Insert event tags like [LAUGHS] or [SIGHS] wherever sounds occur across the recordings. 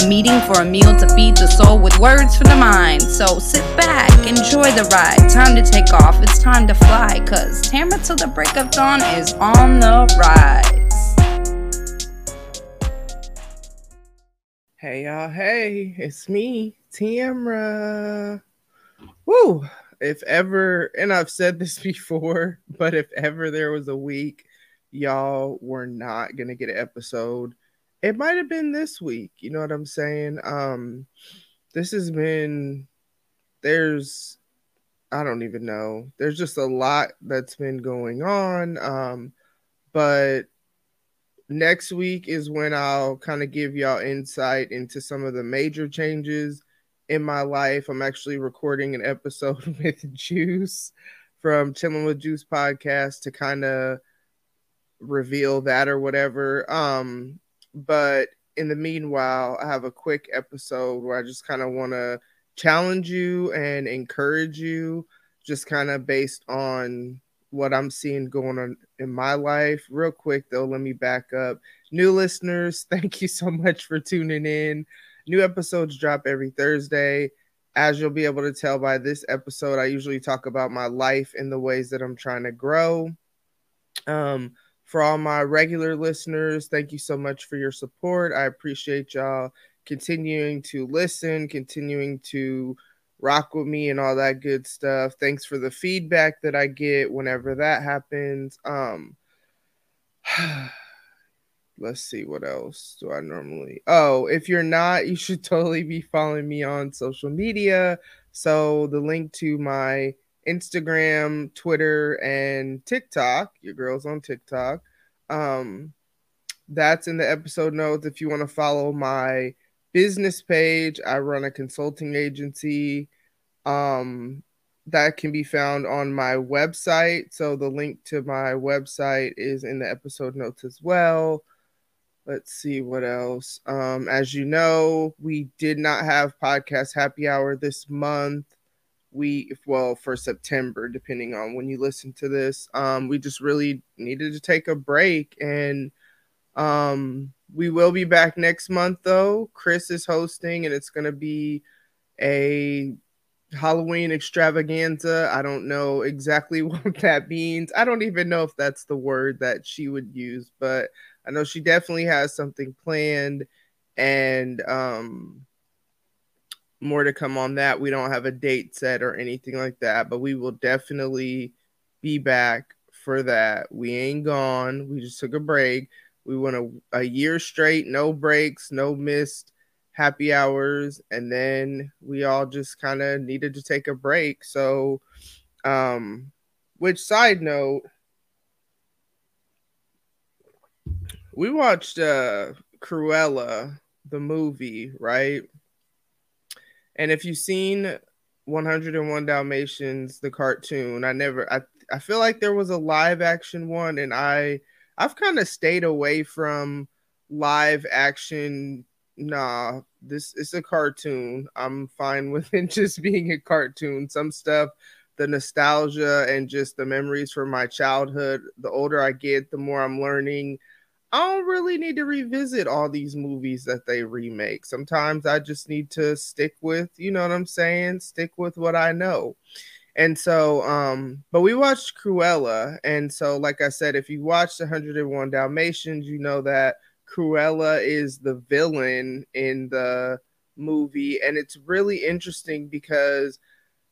A meeting for a meal to feed the soul with words for the mind. So sit back, enjoy the ride. Time to take off, it's time to fly. Cause Tamara till the break of dawn is on the rise. Hey y'all, hey, it's me, Tamra. Woo! If ever, and I've said this [LAUGHS] before, but if ever there was a week y'all were not gonna get an episode, it might have been this week. You know what I'm saying? Um, this has been there's I don't even know. There's just a lot that's been going on. Um, but next week is when I'll kind of give y'all insight into some of the major changes in my life. I'm actually recording an episode [LAUGHS] with Juice from Chilling with Juice podcast to kind of reveal that or whatever. Um, but in the meanwhile, I have a quick episode where I just kind of want to challenge you and encourage you, just kind of based on what I'm seeing going on in my life. Real quick, though, let me back up. New listeners, [LAUGHS] thank you so much for tuning in. New episodes drop every Thursday. As you'll be able to tell by this episode, I usually talk about my life and the ways that I'm trying to grow. Um, for all my regular listeners, thank you so much for your support. I appreciate y'all continuing to listen, continuing to rock with me and all that good stuff. Thanks for the feedback that I get whenever that happens. Um [SIGHS] let's see what else do I normally. Oh, if you're not, you should [LAUGHS] totally be following me on social media. So the link to my Instagram, Twitter, and TikTok. Your girl's on TikTok. Um, that's in the episode notes. If you want to follow my business page, I run a consulting agency. Um, that can be found on my website. So the link to my website is in the episode notes as well. Let's see what else. Um, as you know, we did not have podcast happy hour this month we well for September, depending on when you listen to this. Um, we just really needed to take a break, and um, we will be back next month. Though Chris is hosting, and it's gonna be a Halloween extravaganza. I don't know exactly [LAUGHS] what that means. I don't even know if that's the word that she would use, but I know she definitely has something planned, and um more to come on that. We don't have a date set or anything like that, but we will definitely be back for that. We ain't gone. We just took a break. We went a, a year straight, no breaks, no missed happy hours, and then we all just kind of needed to take a break. So, um, which side note, we watched uh Cruella, the movie, right? And if you've seen 101 Dalmatians, the cartoon, I never, I, I feel like there was a live action one, and I, I've kind of stayed away from live action. Nah, this is a cartoon. I'm fine with it [LAUGHS] just being a cartoon. Some stuff, the nostalgia and just the memories from my childhood. The older I get, the more I'm learning I don't really need to revisit all these movies that they remake. Sometimes I just need to stick with, you know what I'm saying? Stick with what I know. And so, um, but we watched Cruella. And so, like I said, if you watched 101 Dalmatians, you know that Cruella is the villain in the movie. And it's really interesting because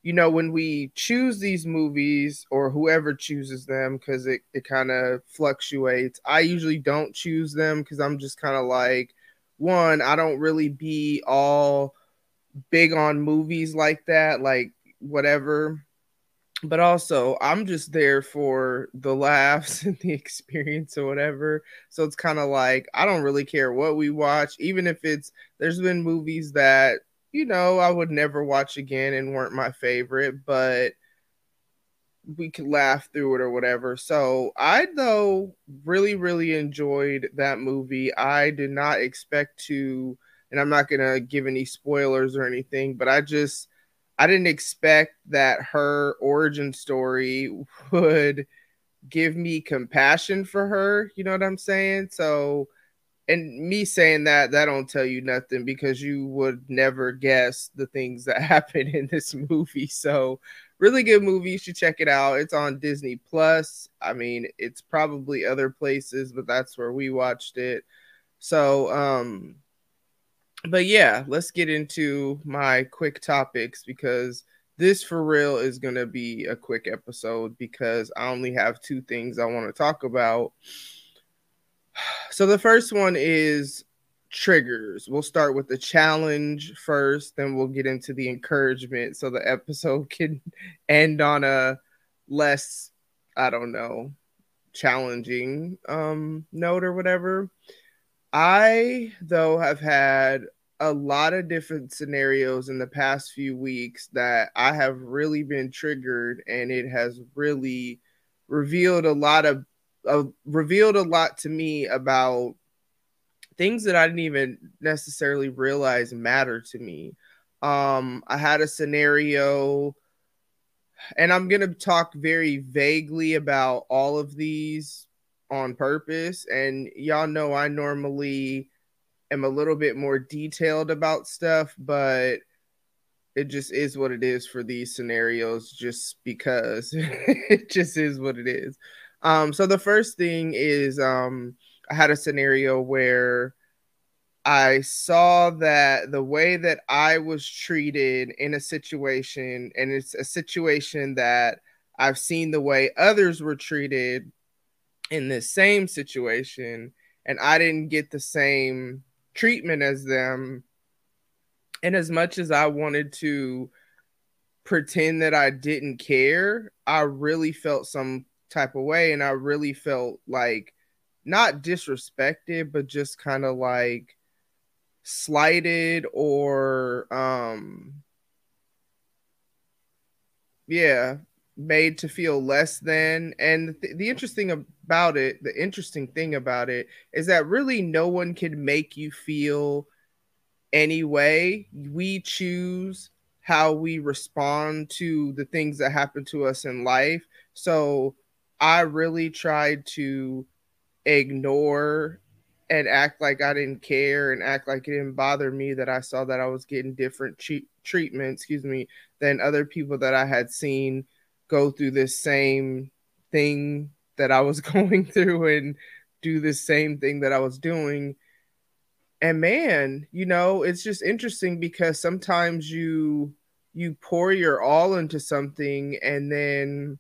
you know, when we choose these movies or whoever chooses them, because it, it kind of fluctuates, I usually don't choose them because I'm just kind of like, one, I don't really be all big on movies like that, like whatever. But also, I'm just there for the laughs [LAUGHS] and the experience or whatever. So it's kind of like, I don't really care what we watch, even if it's, there's been movies that you know, I would never watch again and weren't my favorite, but we could laugh through it or whatever. So I though really really enjoyed that movie. I did not expect to and I'm not to give any spoilers or anything, but I just I didn't expect that her origin story [LAUGHS] would give me compassion for her, you know what I'm saying? So and me saying that that don't tell you nothing because you would never guess the things that [LAUGHS] happen in this movie. So really good movie. You should check it out. It's on Disney Plus. I mean, it's probably other places, but that's where we watched it. So, um, but yeah, let's get into my quick topics because this for real is going to be a quick episode because I only have two things I want to talk about. So the first one is triggers. We'll start with the challenge first, then we'll get into the encouragement so the episode [LAUGHS] can end on a less, I don't know, challenging um note or whatever. I though have had a lot of different scenarios in the past few weeks that I have really been triggered and it has really revealed a lot of uh, revealed a lot to me about things that I didn't even necessarily realize matter to me. Um, I had a scenario, and I'm going to talk very vaguely about all of these on purpose. And y'all know I normally am a little bit more detailed about stuff, but it just is what it is for these scenarios, just because [LAUGHS] it just is what it is. Um, so the first thing is um, I had a scenario where I saw that the way that I was treated in a situation, and it's a situation that I've seen the way others were treated in this same situation, and I didn't get the same treatment as them. And as much as I wanted to pretend that I didn't care, I really felt some type of way, and I really felt like not disrespected, but just kind of like slighted or um yeah made to feel less than. And th- the interesting about it the interesting thing about it is that really no one can make you feel any way we choose how we respond to the things that happen to us in life. So i really tried to ignore and act like I didn't care and act like it didn't bother me that I saw that I was getting different cheap treatment, excuse me, than other people that I had seen go through this same thing that I was [LAUGHS] going through and do the same thing that I was doing. And man, you know, it's just interesting because sometimes you you pour your all into something and then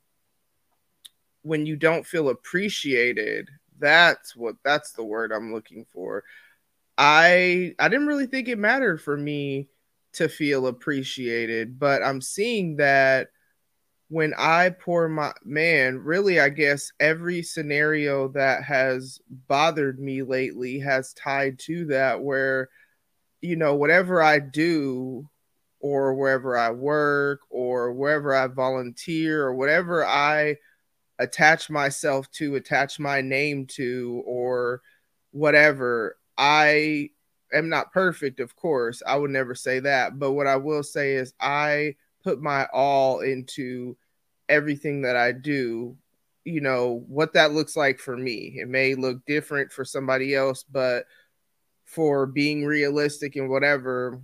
when you don't feel appreciated that's what that's the word I'm looking for. I I didn't really think it mattered for me to feel appreciated, but I'm seeing that when I pour my man, really, I guess every scenario that has bothered me lately has tied to that, where, you know, whatever I do, or wherever I work, or wherever I volunteer, or whatever I attach myself to, attach my name to, or whatever. I am not perfect, of course. I would never say that. But what I will say is I put my all into everything that I do. You know, what that looks like for me. It may look different for somebody else, but for being realistic and whatever,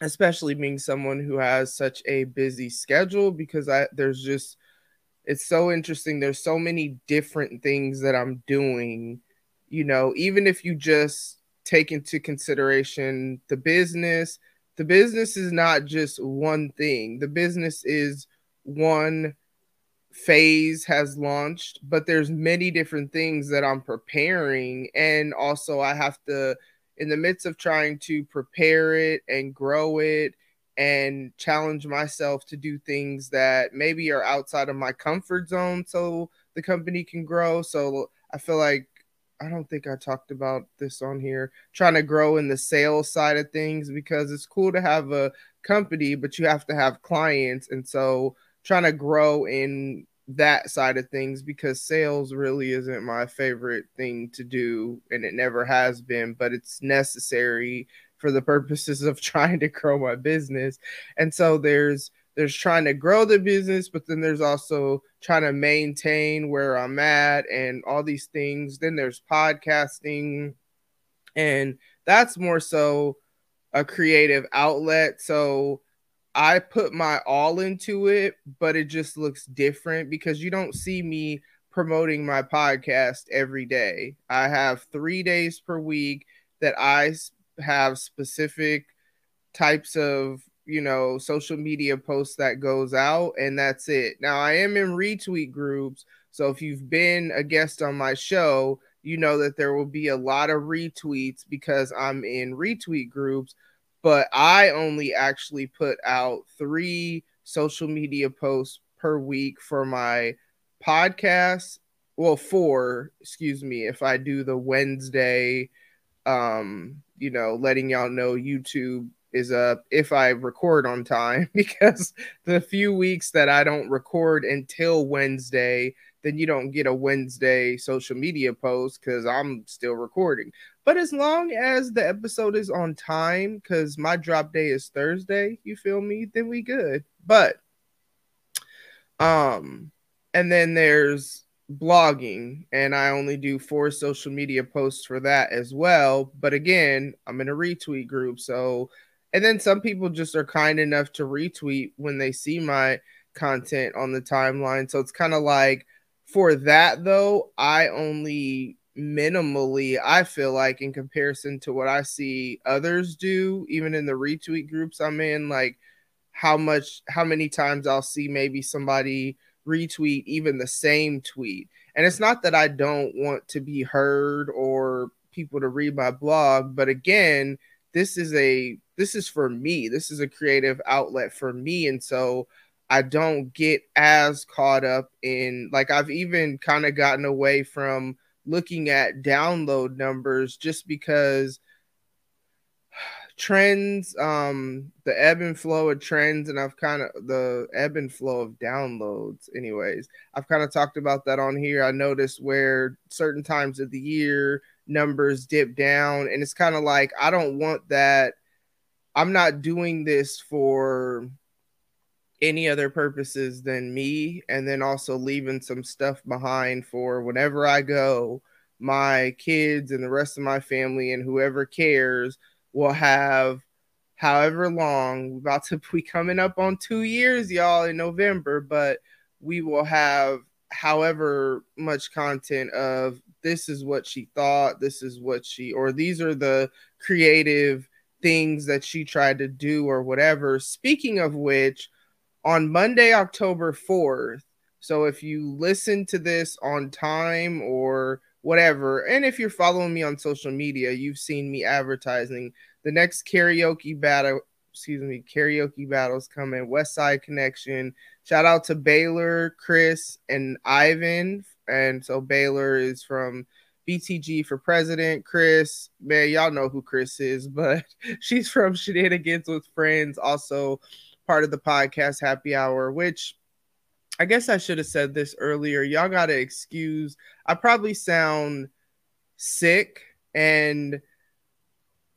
especially being someone who has such a busy schedule, because I there's just it's so interesting. There's so many different things that I'm doing. You know, even if you just take into consideration the business, the business is not just one thing. The business is one phase has launched, but there's many different things that I'm preparing and also I have to in the midst of trying to prepare it and grow it and challenge myself to do things that maybe are outside of my comfort zone so the company can grow. So I feel like I don't think I talked about this on here, trying to grow in the sales side of things because it's cool to have a company, but you have to have clients. And so trying to grow in that side of things because sales really isn't my favorite thing to do and it never has been but it's necessary for the purposes of [LAUGHS] trying to grow my business. And so there's there's trying to grow the business but then there's also trying to maintain where i'm at and all these things. Then there's podcasting. And that's more so a creative outlet. So I put my all into it, but it just looks different because you don't see me promoting my podcast every day. I have three days per week that I have specific types of you know social media posts that goes out and that's it now i am in retweet groups so if you've been a guest on my show you know that there will be a lot of retweets because i'm in retweet groups but I only actually put out three social media posts per week for my podcast. Well, four, excuse me, if I do the Wednesday, um, you know, letting y'all know YouTube is up if I record on time [LAUGHS] because the few weeks that I don't record until Wednesday, then you don't get a Wednesday social media post because I'm still recording. But as long as the episode is on time, because my drop day is Thursday, you feel me? Then we good. But um, and then there's blogging, and I only do four social media posts for that as well. But again, I'm in a retweet group, so and then some people just are kind enough to retweet when they see my content on the timeline. So it's kind of like for that though, I only minimally, I feel like, in comparison to what I see others do, even in the retweet groups I'm in, like how much, how many times I'll see maybe somebody retweet even the same tweet. And it's not that I don't want to be heard or people to read my blog, but again, this is a this is for me. This is a creative outlet for me. And so I don't get as caught up in like I've even kind of gotten away from looking at download numbers just because trends um the ebb and flow of trends and i've kind of the ebb and flow of downloads anyways. I've kind of talked about that on here. I noticed where certain times of the year numbers dip down and it's kind of like i don't want that i'm not doing this for any other purposes than me and then also leaving some stuff behind for whenever I go my kids and the rest of my family and whoever cares will have however long We're about to be coming up on 2 years y'all in November but we will have however much content of this is what she thought this is what she or these are the creative things that she tried to do or whatever speaking of which on Monday, October 4th. So if you listen to this on time or whatever, and if you're following me on social media, you've seen me advertising the next karaoke battle. Excuse me, karaoke battles coming. West Side Connection. Shout out to Baylor, Chris, and Ivan. And so Baylor is from BTG for president. Chris, man, y'all know who Chris is, [LAUGHS] but she's from Shenanigans with Friends. Also, part of the podcast happy hour, which I guess I should have said this earlier. Y'all got to excuse, I probably sound sick and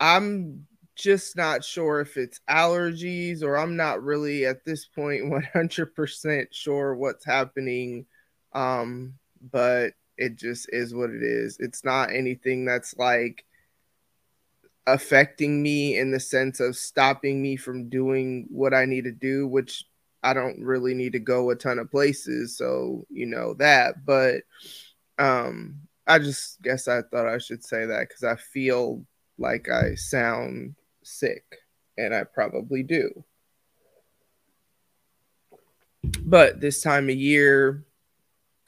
I'm just not sure if it's allergies or I'm not really at this point [LAUGHS] 100% sure what's happening. Um, but it just is what it is. It's not anything that's like affecting me in the sense of stopping me from doing what I need to do, which I don't really need to go a ton of places. So, you know, that. But um I just guess I thought I should say that because I feel like I sound sick, and I probably do. But this time of year,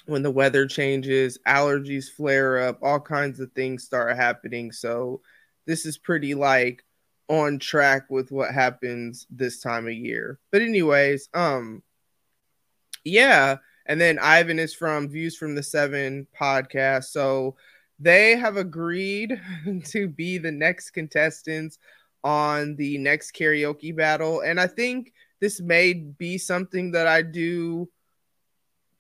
when the weather changes, allergies flare up, all kinds of things start happening. So, this is pretty like on track with what happens this time of year. But anyways, um yeah, and then Ivan is from Views from the 7 podcast. So they have agreed [LAUGHS] to be the next contestants on the next karaoke battle and I think this may be something that I do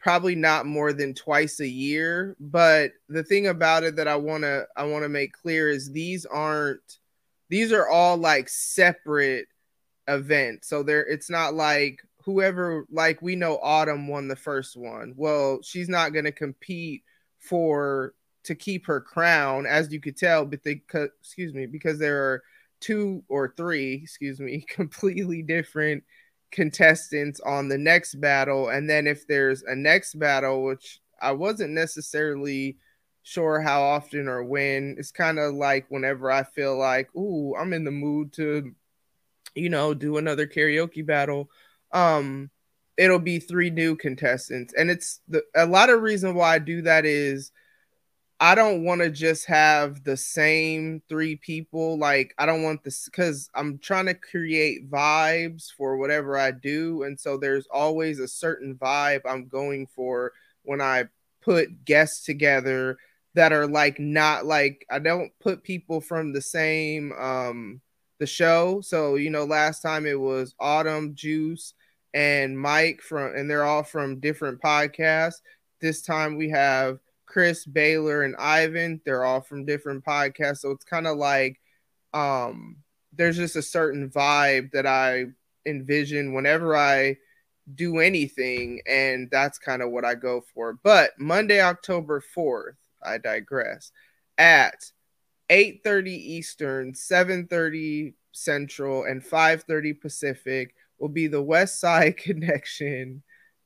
probably not more than twice a year, but the thing about it that I want to I want to make clear is these aren't these are all like separate events. So there it's not like whoever like we know Autumn won the first one. Well, she's not going to compete for to keep her crown as you could tell but they excuse me because there are two or three, excuse me, [LAUGHS] completely different contestants on the next battle and then if there's a next battle which I wasn't necessarily sure how often or when. It's kind of like whenever I feel like, ooh, I'm in the mood to, you know, do another karaoke battle. Um, it'll be three new contestants, and it's the a lot of reason why I do that is I don't want to just have the same three people. Like I don't want this because I'm trying to create vibes for whatever I do, and so there's always a certain vibe I'm going for when I put guests together that are like not like I don't put people from the same um the show. So, you know, last time it was Autumn, Juice, and Mike from and they're all from different podcasts. This time we have Chris, Baylor, and Ivan. They're all from different podcasts. So it's kind of like um there's just a certain vibe that I envision whenever I do anything, and that's kind of what I go for. But Monday, October 4th, I digress. At 8:30 Eastern, 7:30 Central, and 5:30 Pacific will be the West Side [LAUGHS] Connection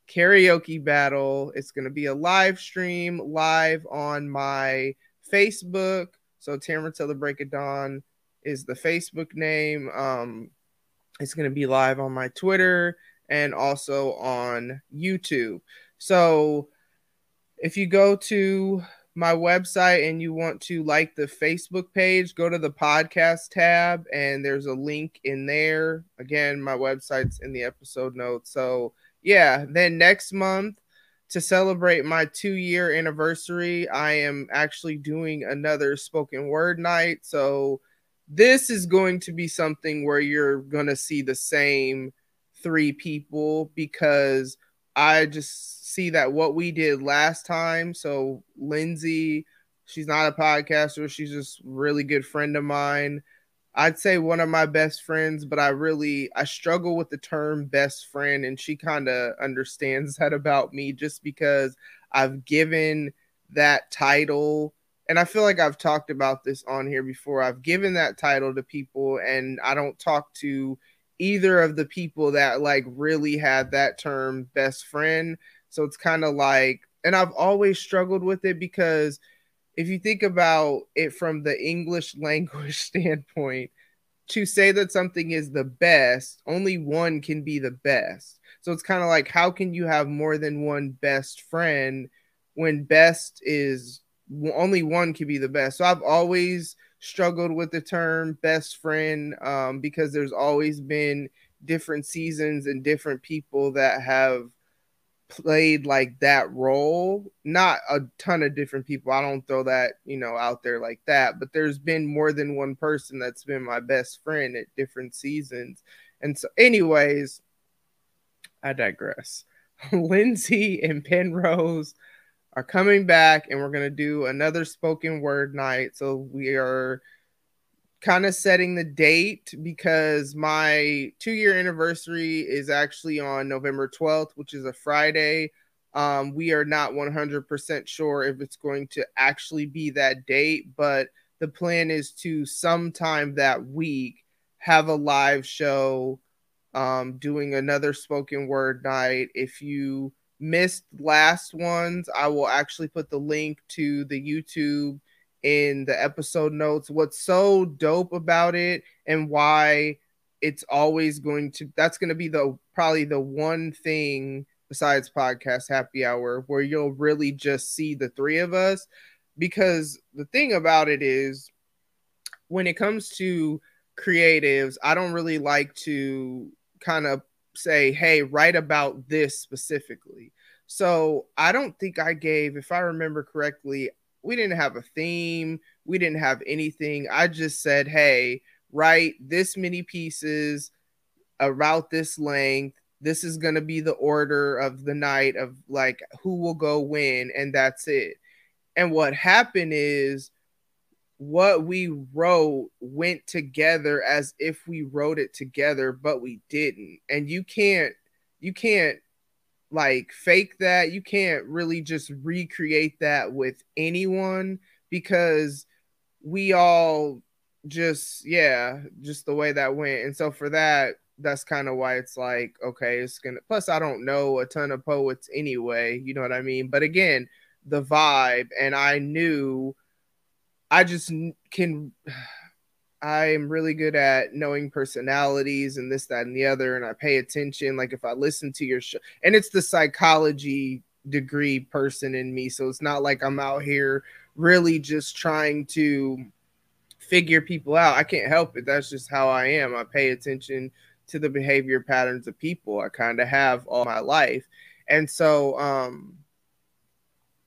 karaoke battle. It's going to be a live stream live on my Facebook. So Tamara Till the Break of Dawn is the Facebook name. Um, it's going to be live on my Twitter and also on YouTube. So if you go to my website and you want to like the Facebook page, go to the podcast tab and there's a link in there. Again, my website's in the episode notes. So, yeah, then next month to celebrate my two year anniversary, I am actually doing another spoken word night. So, this is going to be something where you're going to see the same three people because I just see that what we did last time. So Lindsay, she's not a podcaster. She's just really good friend of mine. I'd say one of my best friends, but I really I struggle with the term best friend, and she kind of understands [LAUGHS] that about me just because I've given that title. And I feel like I've talked about this on here before. I've given that title to people, and I don't talk to either of the people that like really had that term best friend. So it's kind of like, and I've always struggled with it because if you think about it from the English [LAUGHS] language standpoint, to say that something is the best, only one can be the best. So it's kind of like, how can you have more than one best friend when best is only one can be the best? So I've always struggled with the term best friend um, because there's always been different seasons and different people that have played like that role. Not a ton of different people. I don't throw that, you know, out there like that, but there's been more than one person that's been my best friend at different seasons. And so, anyways, I digress. [LAUGHS] Lindsay and Penrose are coming back, and we're going to do another spoken word night. So, we are kind of setting the date because my two year anniversary is actually on November 12th, which is a Friday. Um, we are not 100% sure if it's going to actually be that date, but the plan is to sometime that week have a live show um, doing another spoken word night. If you missed last ones, I will actually put the link to the YouTube in the episode notes. What's so dope about it and why it's always going to that's going to be the probably the one thing besides podcast happy hour where you'll really just see the three of us. Because the thing about it is when it comes to creatives i don't really like to kind of say hey write about this specifically so i don't think i gave if i remember correctly we didn't have a theme, we didn't have anything. I just said, hey, write this many pieces about this length. This is going to be the order of the night of like who will go when, and that's it. And what happened is what we wrote went together as if we wrote it together, but we didn't. And you can't, you can't like fake that. You can't really just recreate that with anyone because we all just yeah just the way that went and so for that that's kind of why it's like okay it's gonna plus i don't know a ton of poets anyway you know what i mean but again the vibe and i knew i just can i am really good at knowing personalities and this that and the other and i pay attention like if i listen to your show and it's the psychology degree person in me so it's not like i'm out here really just trying to figure people out. I can't help it. That's just how I am. I pay attention to the behavior patterns of people. I kind of have all my life. And so um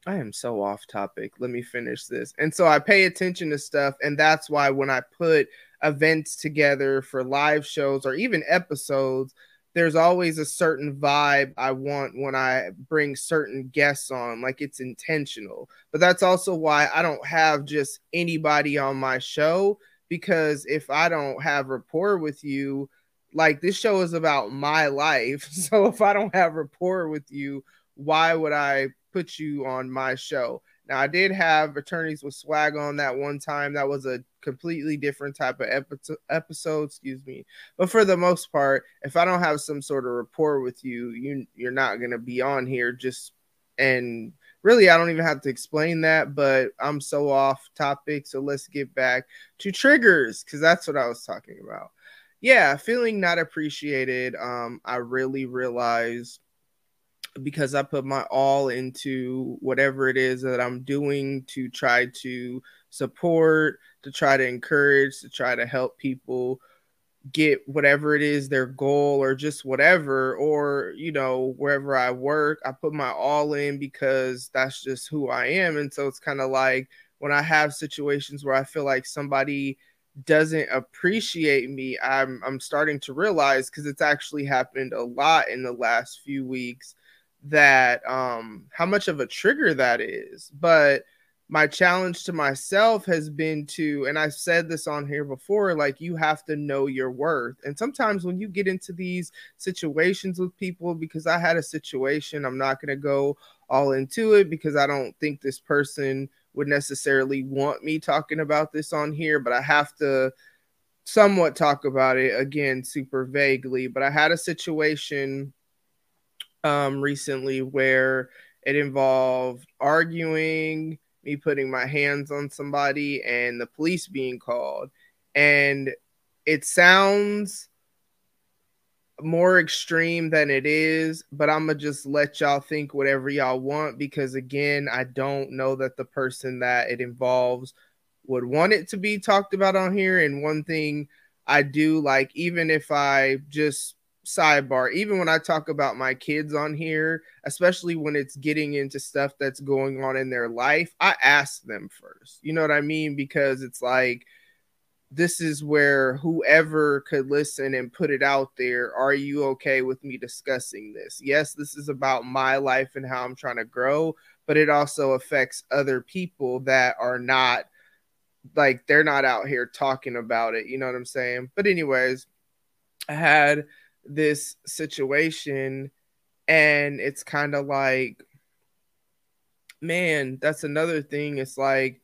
I am so off topic. Let me finish this. And so I pay attention to stuff and that's why when I put events together for live shows or even episodes, there's always a certain vibe I want when I bring certain guests on, like it's intentional. But that's also why I don't have just anybody on my show because if I don't have rapport with you, like this show is about my life. [LAUGHS] So if I don't have rapport with you, why would I put you on my show? Now I did have attorneys with swag on that one time. That was a completely different type of epi- episode, excuse me. But for the most part, if I don't have some sort of rapport with you, you you're not going to be on here just and really I don't even have to explain that, but I'm so off topic, so let's get back to triggers cuz that's what I was talking about. Yeah, feeling not appreciated. Um I really realized because I put my all into whatever it is that I'm doing to try to support, to try to encourage, to try to help people get whatever it is their goal or just whatever or you know wherever I work I put my all in because that's just who I am. And so it's kind of like when I have situations where I feel like somebody doesn't appreciate me I'm I'm starting to realize cuz it's actually happened a lot in the last few weeks that um how much of a trigger that is. But my challenge to myself has been to and i've said this on here before like you have to know your worth. And sometimes when you get into these situations with people because i had a situation i'm not going to go all into it because i don't think this person would necessarily want me talking about this on here but i have to somewhat talk about it again super vaguely. But i had a situation um, recently where it involved arguing, me putting my hands on somebody, and the police being called. And it sounds more extreme than it is, but I'm gonna just let y'all think whatever y'all want because, again, I don't know that the person that it involves would want it to be talked about on here. And one thing I do like, even if I just sidebar even when i talk about my kids on here especially when it's getting into stuff that's going on in their life i ask them first. You know what i mean? Because it's like this is where whoever could listen and put it out there are you okay with me discussing this? Yes this is about my life and how i'm trying to grow but it also affects other people that are not like they're not out here talking about it. You know what i'm saying? But anyways i had this situation and it's kind of like man that's another thing. It's like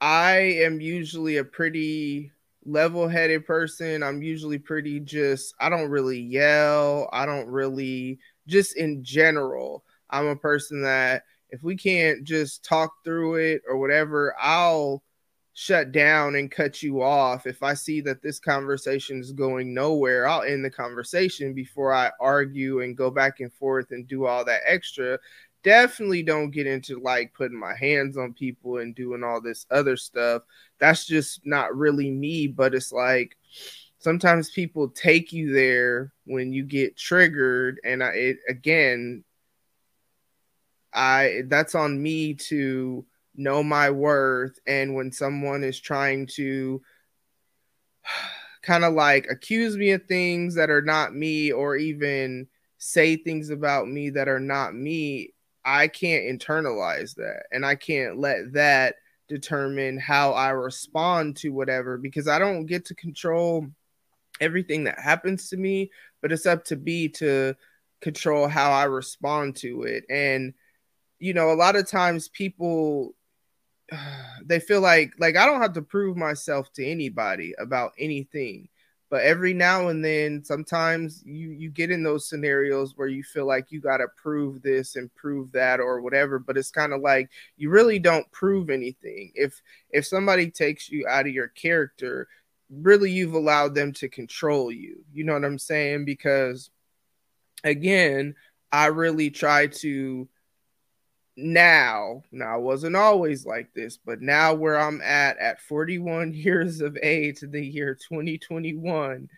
i am usually a pretty level-headed person. I'm usually pretty just i don't really yell. I don't really just in general i'm a person that if we can't just talk through it or whatever i'll shut down and cut you off. If I see that this conversation is going nowhere, I'll end the conversation before I argue and go back and forth and do all that extra. Definitely don't get into like putting my hands on people and doing all this other stuff. That's just not really me, but it's like sometimes people take you there when you get triggered and I it, again I that's on me to know my worth and when someone is trying to [SIGHS] kind of like accuse me of things that are not me or even say things about me that are not me, I can't internalize that and I can't let that determine how I respond to whatever because I don't get to control everything that happens to me, but it's up to me to control how I respond to it. And you know, a lot of times people [SIGHS] they feel like like I don't have to prove myself to anybody about anything. But every now and then sometimes you you get in those scenarios where you feel like you got to prove this and prove that or whatever, but it's kind of like you really don't prove anything. If if somebody takes you out of your character, really you've allowed them to control you. You know what I'm saying? Because again, I really try to now, now I wasn't always like this, but now where I'm at at 41 [LAUGHS] years of age the year 2021,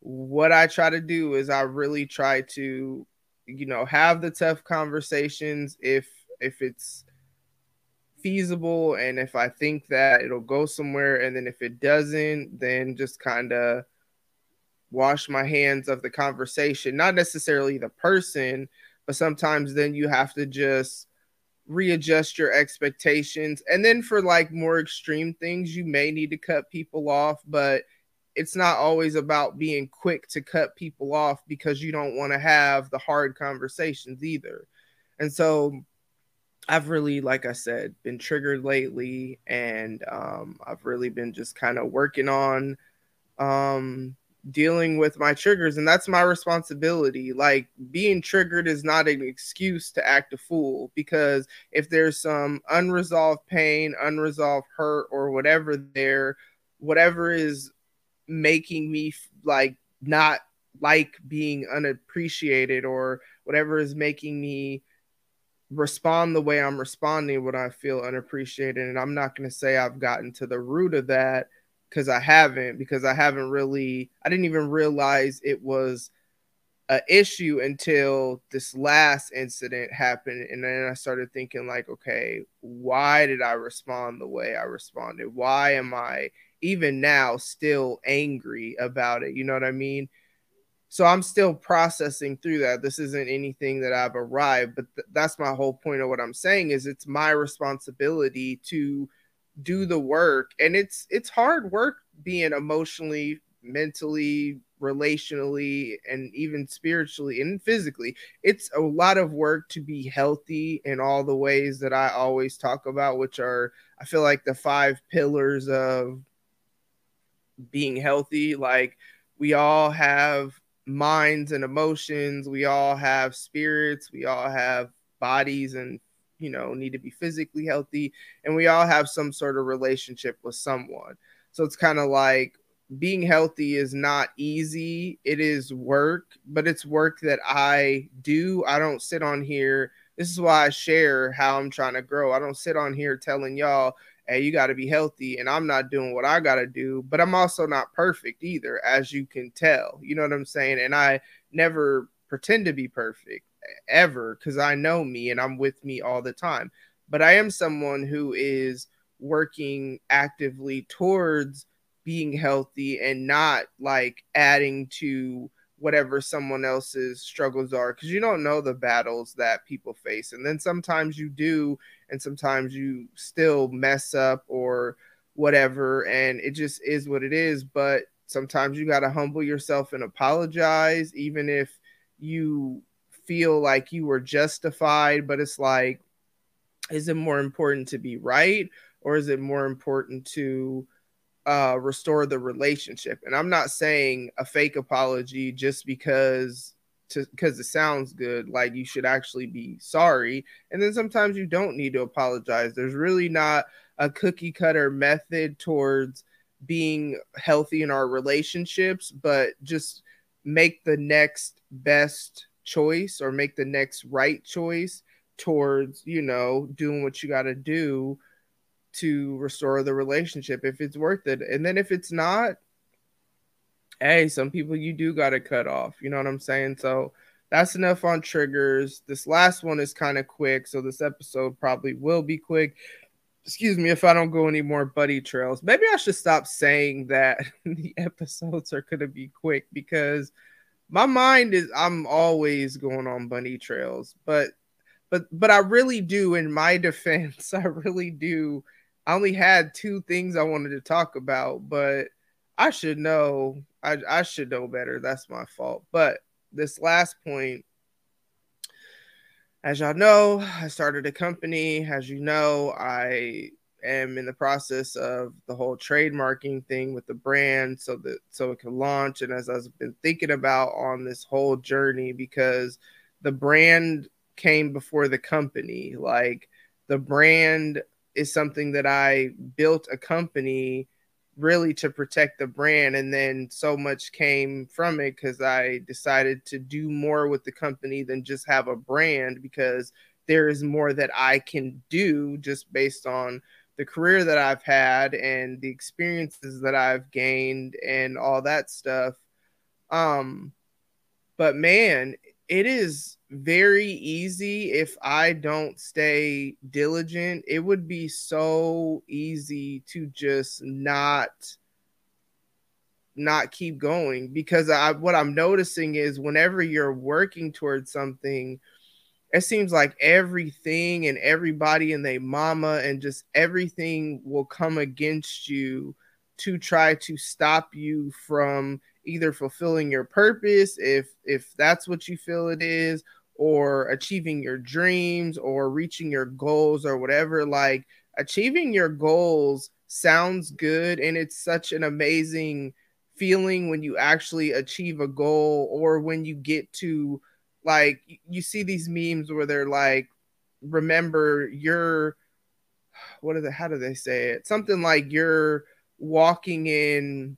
what I try to do is I really try to, you know, have the tough conversations if if it's feasible and if I think that it'll go somewhere and then if it doesn't, then just kind of wash my hands of the conversation, not necessarily the person, but sometimes then you have to just readjust your expectations. And then for like more extreme things, you may need to cut people off, but it's not always about being quick to cut people off because you don't want to have the hard conversations either. And so I've really, like I said, been triggered lately, and um, I've really been just kind of working on um, dealing with my triggers and that's my responsibility. Like being triggered is not an excuse to act a fool because if there's some unresolved pain unresolved hurt or whatever there whatever is making me like not like being unappreciated or whatever is making me respond the way I'm responding when I feel unappreciated and I'm not going to say I've gotten to the root of that because I haven't because I haven't really I didn't even realize it was a issue until this last incident happened and then I started thinking like okay why did I respond the way I responded? Why am I even now still angry about it? You know what I mean? So I'm still processing through that. This isn't anything that I've arrived but th- that's my whole point of what I'm saying is it's my responsibility to do the work. And it's it's hard work being emotionally mentally relationally and even spiritually and physically. It's a lot of work to be healthy in all the ways that i always talk about which are i feel like the five pillars of being healthy. Like we all have minds and emotions. We all have spirits. We all have bodies and you know need to be physically healthy and we all have some sort of relationship with someone. So it's kind of like being healthy is not easy. It is work but it's work that i do. I don't sit on here. This is why i share how i'm trying to grow. I don't sit on here telling y'all hey you got to be healthy and i'm not doing what i got to do but i'm also not perfect either as you can tell. You know what i'm saying? And i never pretend to be perfect ever because I know me and I'm with me all the time. But I am someone who is working actively towards being healthy and not like adding to whatever someone else's struggles are because you don't know the battles that people face. And then sometimes you do, and sometimes you still mess up or whatever. And it just is what it is. But sometimes you got to humble yourself and apologize, even if you feel like you were justified, but it's like, is it more important to be right or is it more important to uh, restore the relationship? And I'm not saying a fake apology just because because it sounds good like you should actually be sorry and then sometimes you don't need to apologize there's really not a cookie cutter method towards being healthy in our relationships but just make the next best choice or make the next right choice towards, you know, doing what you got to do to restore the relationship if it's worth it. And then if it's not, hey, some people you do got to cut off. You know what I'm saying? So that's enough on triggers. This last one is kind of quick. So this episode probably will be quick. excuse me if I don't go any more buddy trails. Maybe I should stop saying that [LAUGHS] the episodes are going to be quick because my mind is I'm always going on bunny trails, but but but I really do in my [LAUGHS] defense, I really do. I only had two things I wanted to talk about, but I should know I I should know better. That's my fault. But this last point as y'all know, I started a company. As you know, I am in the process of the whole trademarking thing with the brand so that so it can launch. And as I've been thinking about on this whole journey, because the brand came before the company, like the brand is something that I built a company really to protect the brand and then so much came from it because i decided to do more with the company than just have a brand because there is more that i can do just based on the career that i've had and the experiences that i've gained and all that stuff um but man it is very easy if I don't stay diligent. It would be so easy to just not not keep going because I what I'm noticing is whenever you're working towards something, it seems like everything and everybody and they mama and just everything will come against you to try to stop you from either fulfilling your purpose if if that's what you feel it is or achieving your dreams or reaching your goals or whatever. Like achieving your goals sounds good and it's such an amazing feeling when you actually achieve a goal or when you get to like you see these memes where they're like remember what is it how do they say it something like you're walking in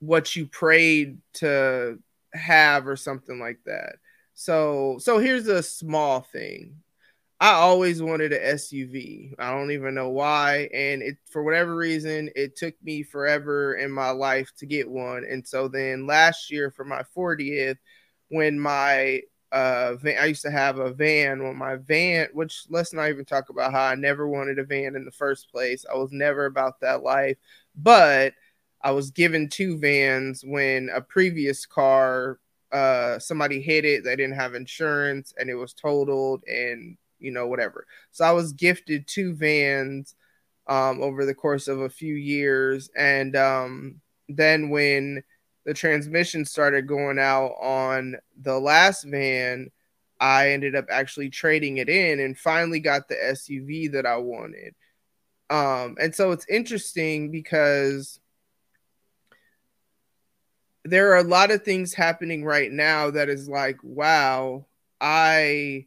what you prayed to have or something like that. So so here's a small thing. I always wanted an SUV. I don't even know why and it for whatever reason it took me forever in my life to get one. And so then last year for my 40th when my uh van, I used to have a van when my van which let's not even talk about how I never wanted a van in the first place. I was never about that life. But I was given two vans when a previous car uh somebody hit it they didn't have insurance and it was totaled and you know whatever so i was gifted two vans um over the course of a few years and um then when the transmission started going out on the last van i ended up actually trading it in and finally got the suv that i wanted um and so it's interesting because there are a lot of things happening right now that is like, wow, I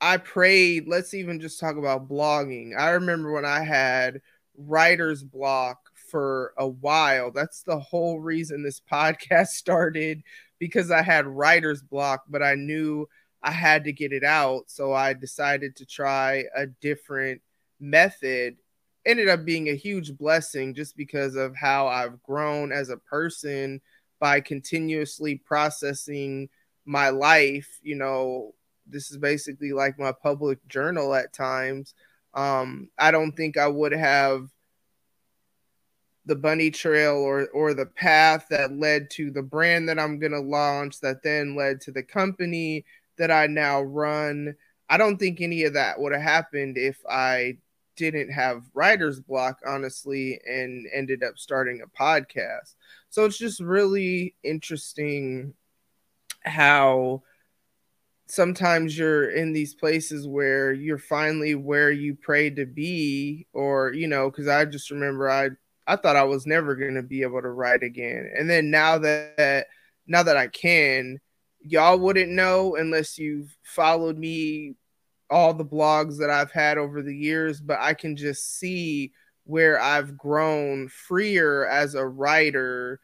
I prayed, let's even just talk about blogging. I remember when I had writer's block for a while. That's the whole reason this podcast [LAUGHS] started because I had writer's block, but I knew I had to get it out. So I decided to try a different method ended up being a huge blessing just because of how I've grown as a person by continuously processing my life. You know, this is basically like my public journal at times. Um, I don't think I would have the bunny trail or or the path that led to the brand that I'm going to launch that then led to the company that I now run. I don't think any of that would have happened if I didn't have writer's block, honestly, and ended up starting a podcast. So it's just really interesting how sometimes you're in these places where you're finally where you prayed to be, or you know, because I just remember I I thought I was never gonna be able to write again, and then now that now that I can, y'all wouldn't know unless you've followed me all the blogs that I've had over the years, but I can just see where I've grown freer as a writer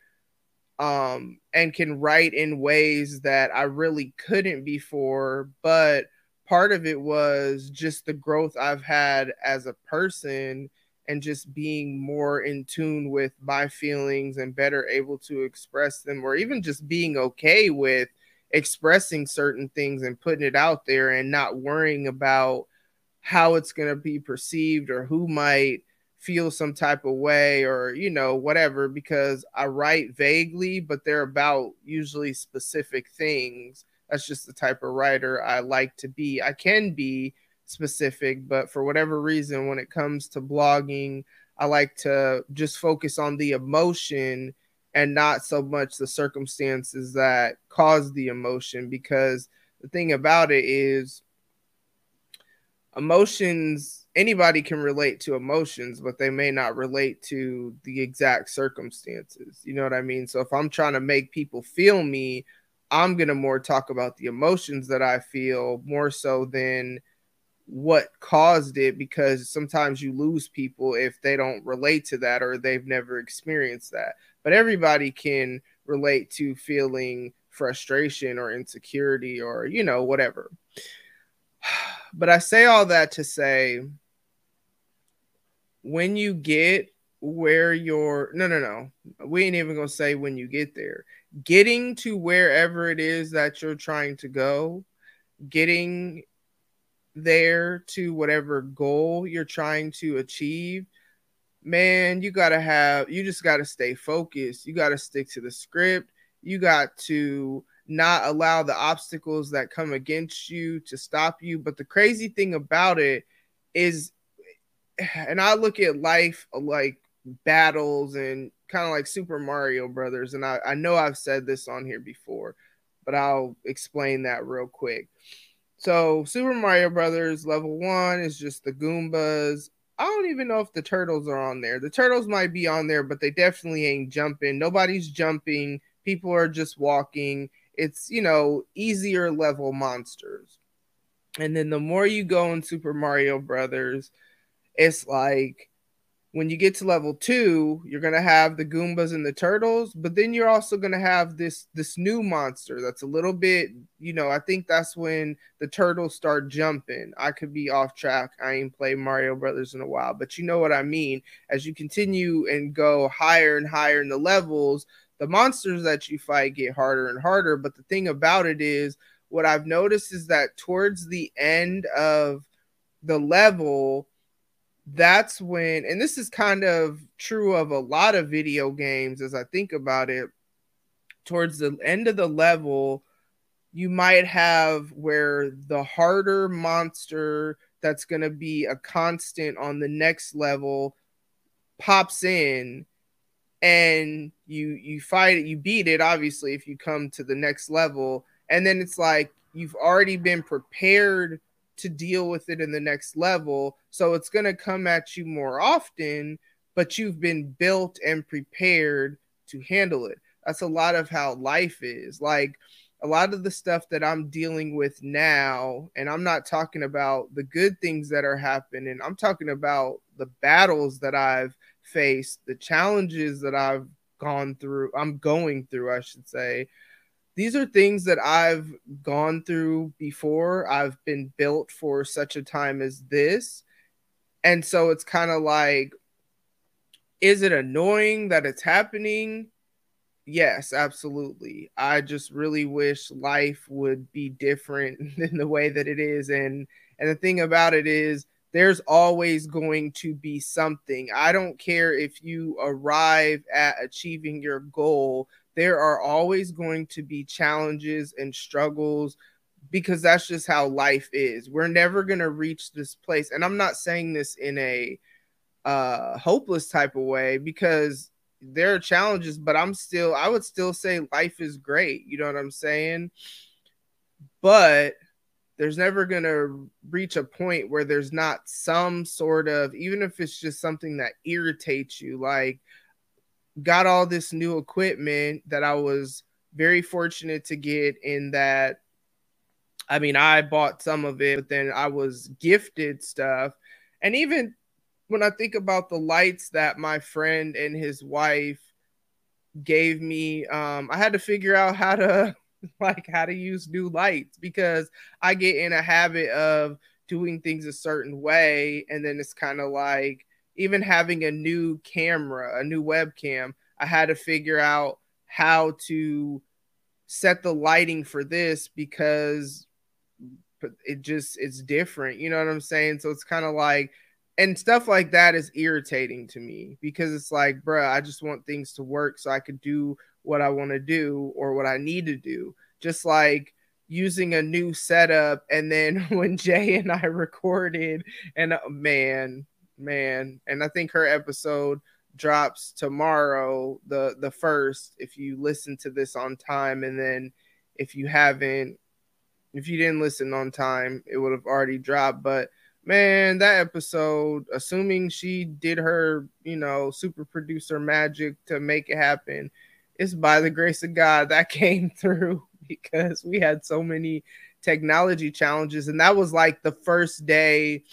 um, and can write in ways that I really couldn't before. But part of it was just the growth I've had as a person and just being more in tune with my feelings and better able to express them, or even just being okay with expressing certain things and putting it out there and not worrying about how it's going to be perceived or who might feel some type of way or you know whatever because I write vaguely but they're about usually specific things. That's just the type of writer I like to be. I can be specific but for whatever reason when it comes to blogging I like to just focus on the emotion and not so much the circumstances that cause the emotion because the thing about it is emotions anybody can relate to emotions but they may not relate to the exact circumstances. You know what i mean? So if i'm trying to make people feel me i'm going to more talk about the emotions that i feel more so than what caused it because sometimes you lose people if they don't relate to that or they've never experienced that. But everybody can relate to feeling frustration or insecurity or you know whatever. [SIGHS] But I say all that to say when you get where you're no no no. We ain't even gonna say when you get there. Getting to wherever it is that you're trying to go getting there to whatever goal you're trying to achieve man you gotta have you just gotta stay focused you gotta stick to the script you got to not allow the obstacles that come against you to stop you. But the crazy thing about it is, and I look at life like battles and kind of like Super Mario Brothers. And I, I know I've said this on here before, but I'll explain that real quick. So, Super Mario Brothers level one is just the Goombas. I don't even know if the turtles are on there. The turtles might be on there, but they definitely ain't jumping. Nobody's jumping. People are just walking it's you know easier level monsters and then the more you go in super mario brothers it's like when you get to level two you're gonna have the goombas and the turtles but then you're also gonna have this this new monster that's a little bit you know i think that's when the turtles start jumping i could be off track i ain't played mario brothers in a while but you know what i mean as you continue and go higher and higher in the levels the monsters that you fight get harder and harder. But the thing about it is, what I've noticed is that towards the end of the level, that's when, and this is kind of true of a lot of video games as I think about it, towards the end of the level, you might have where the harder monster that's going to be a constant on the next level pops in and you you fight it, you beat it obviously if you come to the next level, and then it's like you've already been prepared to deal with it in the next level, so it's going to come at you more often, but you've been built and prepared to handle it. That's a lot of how life is. Like a lot of the stuff that I'm dealing with now, and I'm not talking about the good things that are happening, I'm talking about the battles that I've faced, the challenges that I've gone through, I'm going through, I should say. These are things that I've gone through before. I've been built for such a time as this. And so it's kind of like, is it annoying that it's happening? Yes, absolutely. I just really wish life would be different [LAUGHS] than the way that it is. And and the thing about it is there's always going to be something. I don't care if you arrive at achieving your goal, there are always going to be challenges and struggles because that's just how life is. We're never going to reach this place. And I'm not saying this in a uh hopeless type of way because there are challenges, but I'm still I would still say life is great. You know what I'm saying? But there's never going to reach a point where there's not some sort of even if it's just something that irritates you like got all this new equipment that I was very fortunate to get in that I mean I bought some of it but then I was gifted stuff. And even when I think about the lights that my friend and his wife gave me um I had to figure out how to [LAUGHS] like how to use new lights because I get in a habit of doing things a certain way. And then it's kind of like even having a new camera, a new webcam, I had to figure out how to set the lighting for this because it just it's different. You know what I'm saying? So it's kind of like and stuff like that is irritating to me because it's like, bruh, I just want things to work so I could do what I want to do or what I need to do. Just like using a new setup. And then [LAUGHS] when Jay and I recorded, and uh, man, man, and I think her episode drops tomorrow, the the first. If you listen to this on time, and then if you haven't, if you didn't listen on time, it would have already dropped. But man, that episode, assuming she did her, you know, super producer magic to make it happen, it's by the grace of God that [LAUGHS] came through because we had so many technology challenges. And that was like the first day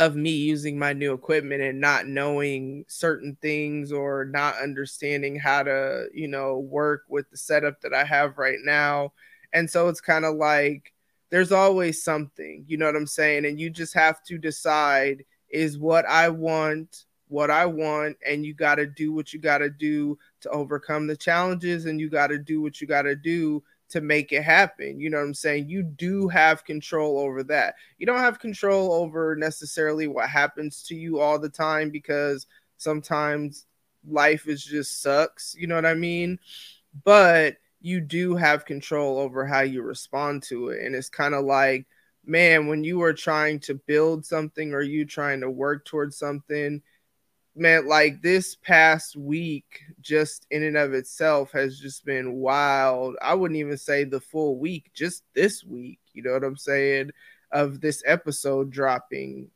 of me using my new equipment and not knowing certain things or not understanding how to, you know, work with the setup that I have right now. And so it's kind of like there's always something, you know what I'm saying? And you just have to decide is what I want what I want, and you got to do what you got to do to overcome the challenges, and you got to do what you got to do to make it happen. You know what I'm saying? You do have control over that. You don't have control over necessarily what happens to you all the time because sometimes life is just sucks. You know what I mean? But you do have control over how you respond to it. And it's kind of like, man, when you are trying to build something or you trying to work towards something, man, like this past week, just in and of itself, has just been wild. I wouldn't even say the full week, just this week. You know what I'm saying? Of this episode dropping,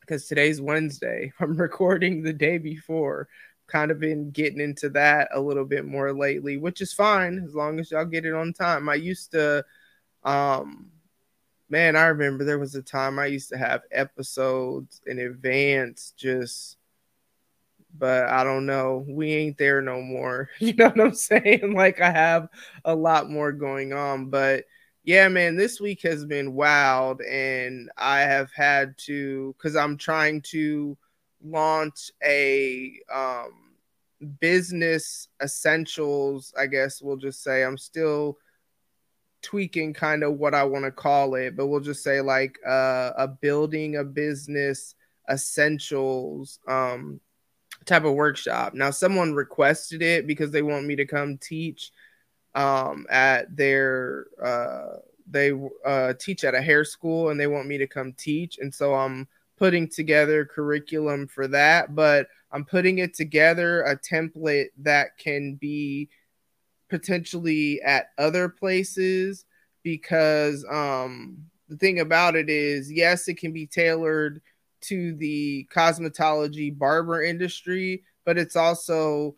because today's Wednesday. [LAUGHS] I'm recording the day before. Kind of been getting into that a little bit more lately, which is fine as long as y'all get it on time. I used to, um, man, I remember there was a time I used to have episodes in advance just but I don't know. We ain't there no more. [LAUGHS] You know what I'm saying? [LAUGHS] Like I have a lot more going on, but yeah, man, this week has been wild and I have had to cuz I'm trying to launch a um business essentials, I guess we'll just say. I'm still tweaking kind of what I want to call it, but we'll just say like uh, a building a business essentials um type of workshop. Now, someone requested it because they want me to come teach um, at their uh, they uh, teach at a hair school and they want me to come teach, and so I'm putting together curriculum for that. But I'm putting it together a template that can be potentially at other places because um, the thing about it is, yes, it can be tailored to the cosmetology barber industry, but it's also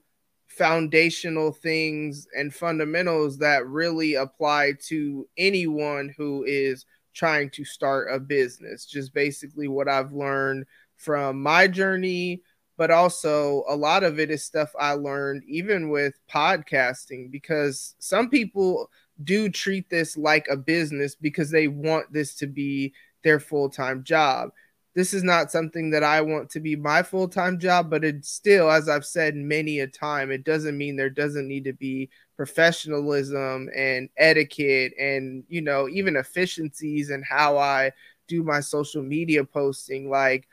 foundational things and fundamentals that really apply to anyone who is trying to start a business. Just basically what I've learned from my journey, but also a lot of it is stuff I learned even with podcasting because some people do treat this like a business because they want this to be their full time job this is not something that I want to be my full time job, but it still, as I've said many a time, it doesn't mean there doesn't need to be professionalism and etiquette and, you know, even efficiencies and how I do my social media posting. Like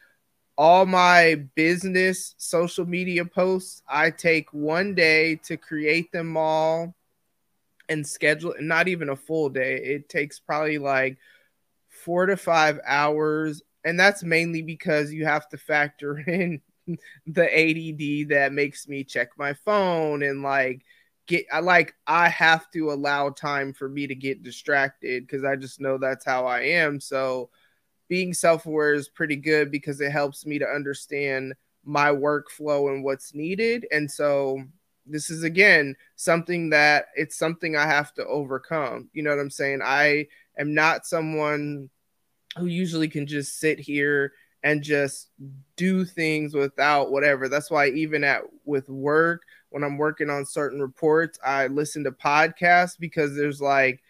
all my business social media posts, I take one day to create them all and schedule, not even a full day. It takes probably like four to five hours and that's mainly because you have to factor [LAUGHS] in the ADD that makes me check my phone and like get I like I have to allow time for me to get distracted because I just know that's how I am. So being self-aware is pretty good because it helps me to understand my workflow and what's needed. And so this is again something that it's something I have to overcome. You know what I'm saying? I am not someone who usually can just sit here and just do things without whatever. That's why even at with work, when I'm working on certain reports, I listen to podcasts because there's like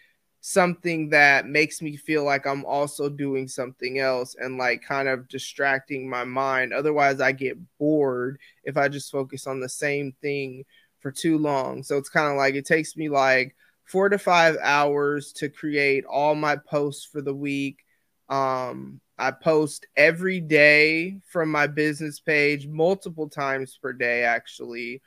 something that makes me feel like I'm also doing something else and like kind of distracting my mind. Otherwise, I get bored if I just focus on the same thing for too long. So it's kind of like it takes me like four to five hours to create all my posts for the week. Um, I post every day from my business page, multiple times per day, actually.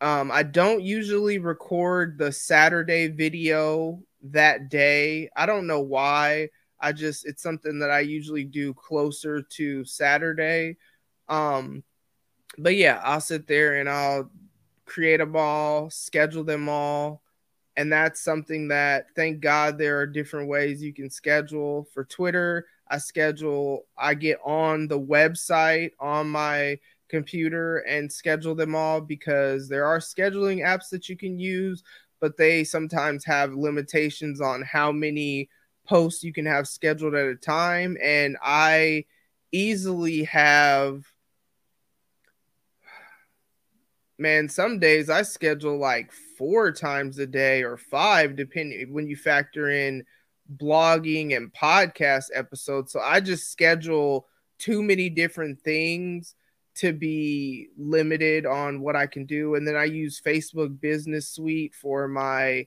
Um, I don't usually record the Saturday video that day. I don't know why. I just it's something that I usually do closer to Saturday. Um, but yeah, I'll sit there and I'll create them all, schedule them all. And that's something that thank God there are different ways you can schedule for Twitter. I schedule, I get on the website on my computer and schedule them all because there are scheduling apps that you can use, but they sometimes have limitations on how many posts you can have scheduled at a time. And I easily have man, some days I schedule like four times a day or five, depending when you factor in blogging and podcast episodes. So I just schedule too many different things to be limited on what I can do. And then I use Facebook Business Suite for my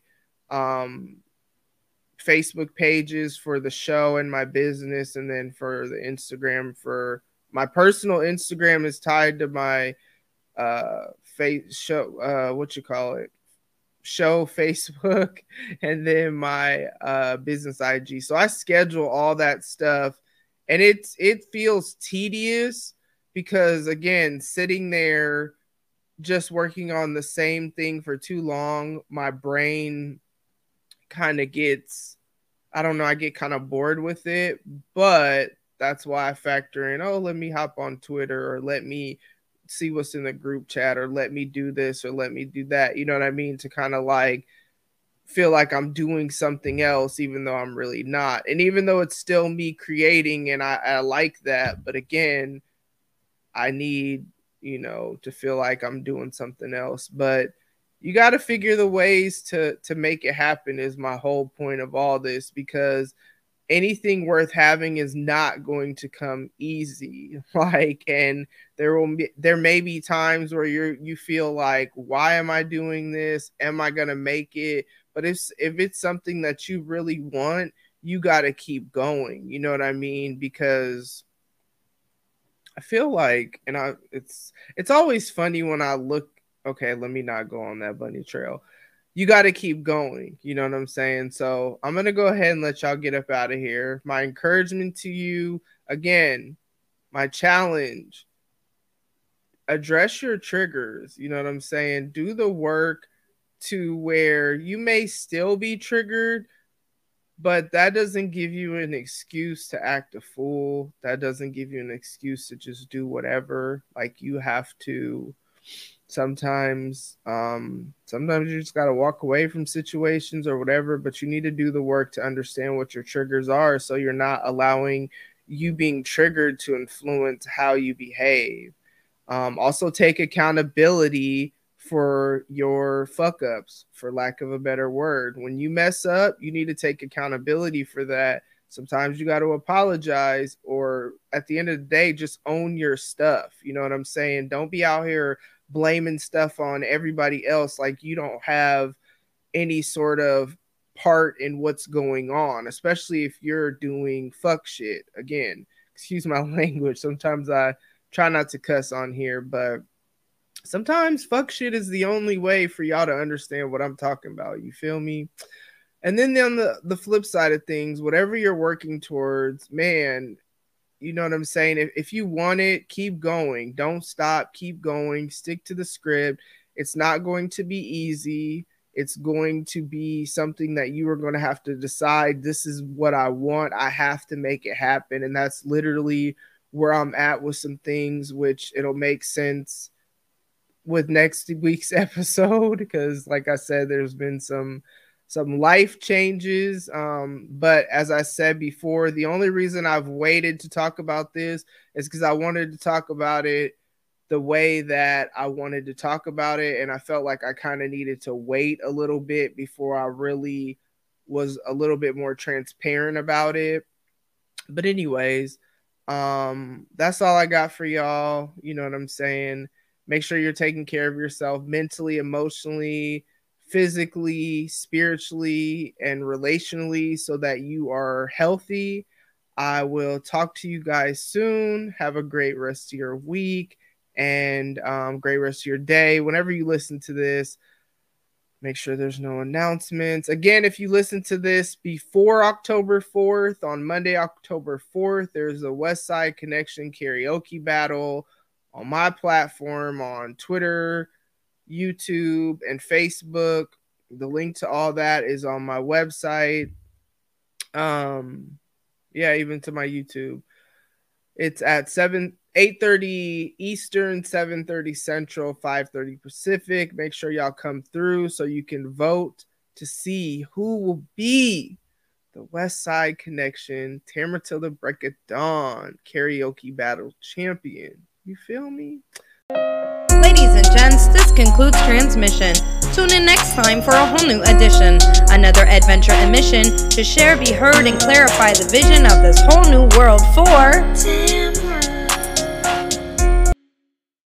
um, Facebook pages for the show and my business, and then for the Instagram for my personal Instagram is tied to my uh face show uh what you call it show [LAUGHS] Facebook and then my uh business IG. So I schedule all that stuff and it's it feels tedious because again, sitting there just working on the same thing for too long, my brain kind of gets I don't know, I get kind of bored with it, but that's why I factor in, oh, let me hop on Twitter or let me see what's in the group chat or let me do this or let me do that. You know what I mean? To kind of like feel like I'm doing something else, even though I'm really not. And even though it's still me creating and I, I like that, but again, I need, you know, to feel like I'm doing something else. But you got to figure the ways to to make it happen is my whole point of all this because anything worth having is not going to come easy. [LAUGHS] Like and there will be there may be times where you're you feel like why am i doing this? Am i going to make it? But if if it's something that you really want you got to keep going. You know what i mean? Because i feel like and i it's it's always funny when i look okay let me not go on that bunny trail you got to keep going. You know what I'm saying? So I'm going to go ahead and let y'all get up out of here. My encouragement to you again, my challenge address your triggers. You know what I'm saying? Do the work to where you may still be triggered, but that doesn't give you an excuse to act a fool. That doesn't give you an excuse to just do whatever. Like you have to sometimes um sometimes you just got to walk away from situations or whatever but you need to do the work to understand what your triggers are so you're not allowing you being triggered to influence how you behave. Um, also take accountability for your fuck ups for lack of a better word. When you mess up you need to take accountability for that. Sometimes you got to apologize or at the end of the day just own your stuff. You know what i'm saying? Don't be out here blaming stuff on everybody else like you don't have any sort of part in what's going on, especially if you're doing fuck shit. Again, excuse my [LAUGHS] language. Sometimes I try not to cuss on here, but sometimes fuck shit is the only way for y'all to understand what I'm talking about. You feel me? And then on the, the flip side of things, whatever you're working towards, man, you know what I'm saying? If, if you want it, keep going. Don't stop. Keep going. Stick to the script. It's not going to be easy. It's going to be something that you are going to have to decide this is what I want. I have to make it happen. And that's literally where I'm at with some things, which it'll make sense with next week's [LAUGHS] episode. Because, like I said, there's been some some life changes. Um, but as I said before, the only reason I've waited to talk about this is because I wanted to talk about it the way that I wanted to talk about it. And I felt like I kind of needed to wait a little bit before I really was a little bit more transparent about it. But, anyways, um, that's all I got for y'all. You know what I'm saying? Make sure you're taking care of yourself mentally, emotionally, physically, spiritually, and relationally so that you are healthy. I will talk to you guys soon. Have a great rest of your week and um, great rest of your day. Whenever you listen to this, make sure there's no announcements. Again, if you listen to this before October 4th, on Monday, October 4th, there's a West Side Connection karaoke battle on my platform on Twitter, YouTube, and Facebook. The link to all that is on my website. Um, yeah, even to my YouTube. It's at 7 8:30 Eastern, 7:30 Central, 5:30 Pacific. Make sure y'all come through so you can vote to see who will be the West Side Connection Tamatilda Break of Dawn karaoke battle champion. You feel me? Ladies and gents, concludes transmission. Tune in next time for a whole new edition, another adventure and mission to share, be heard, and clarify the vision of this whole new world for.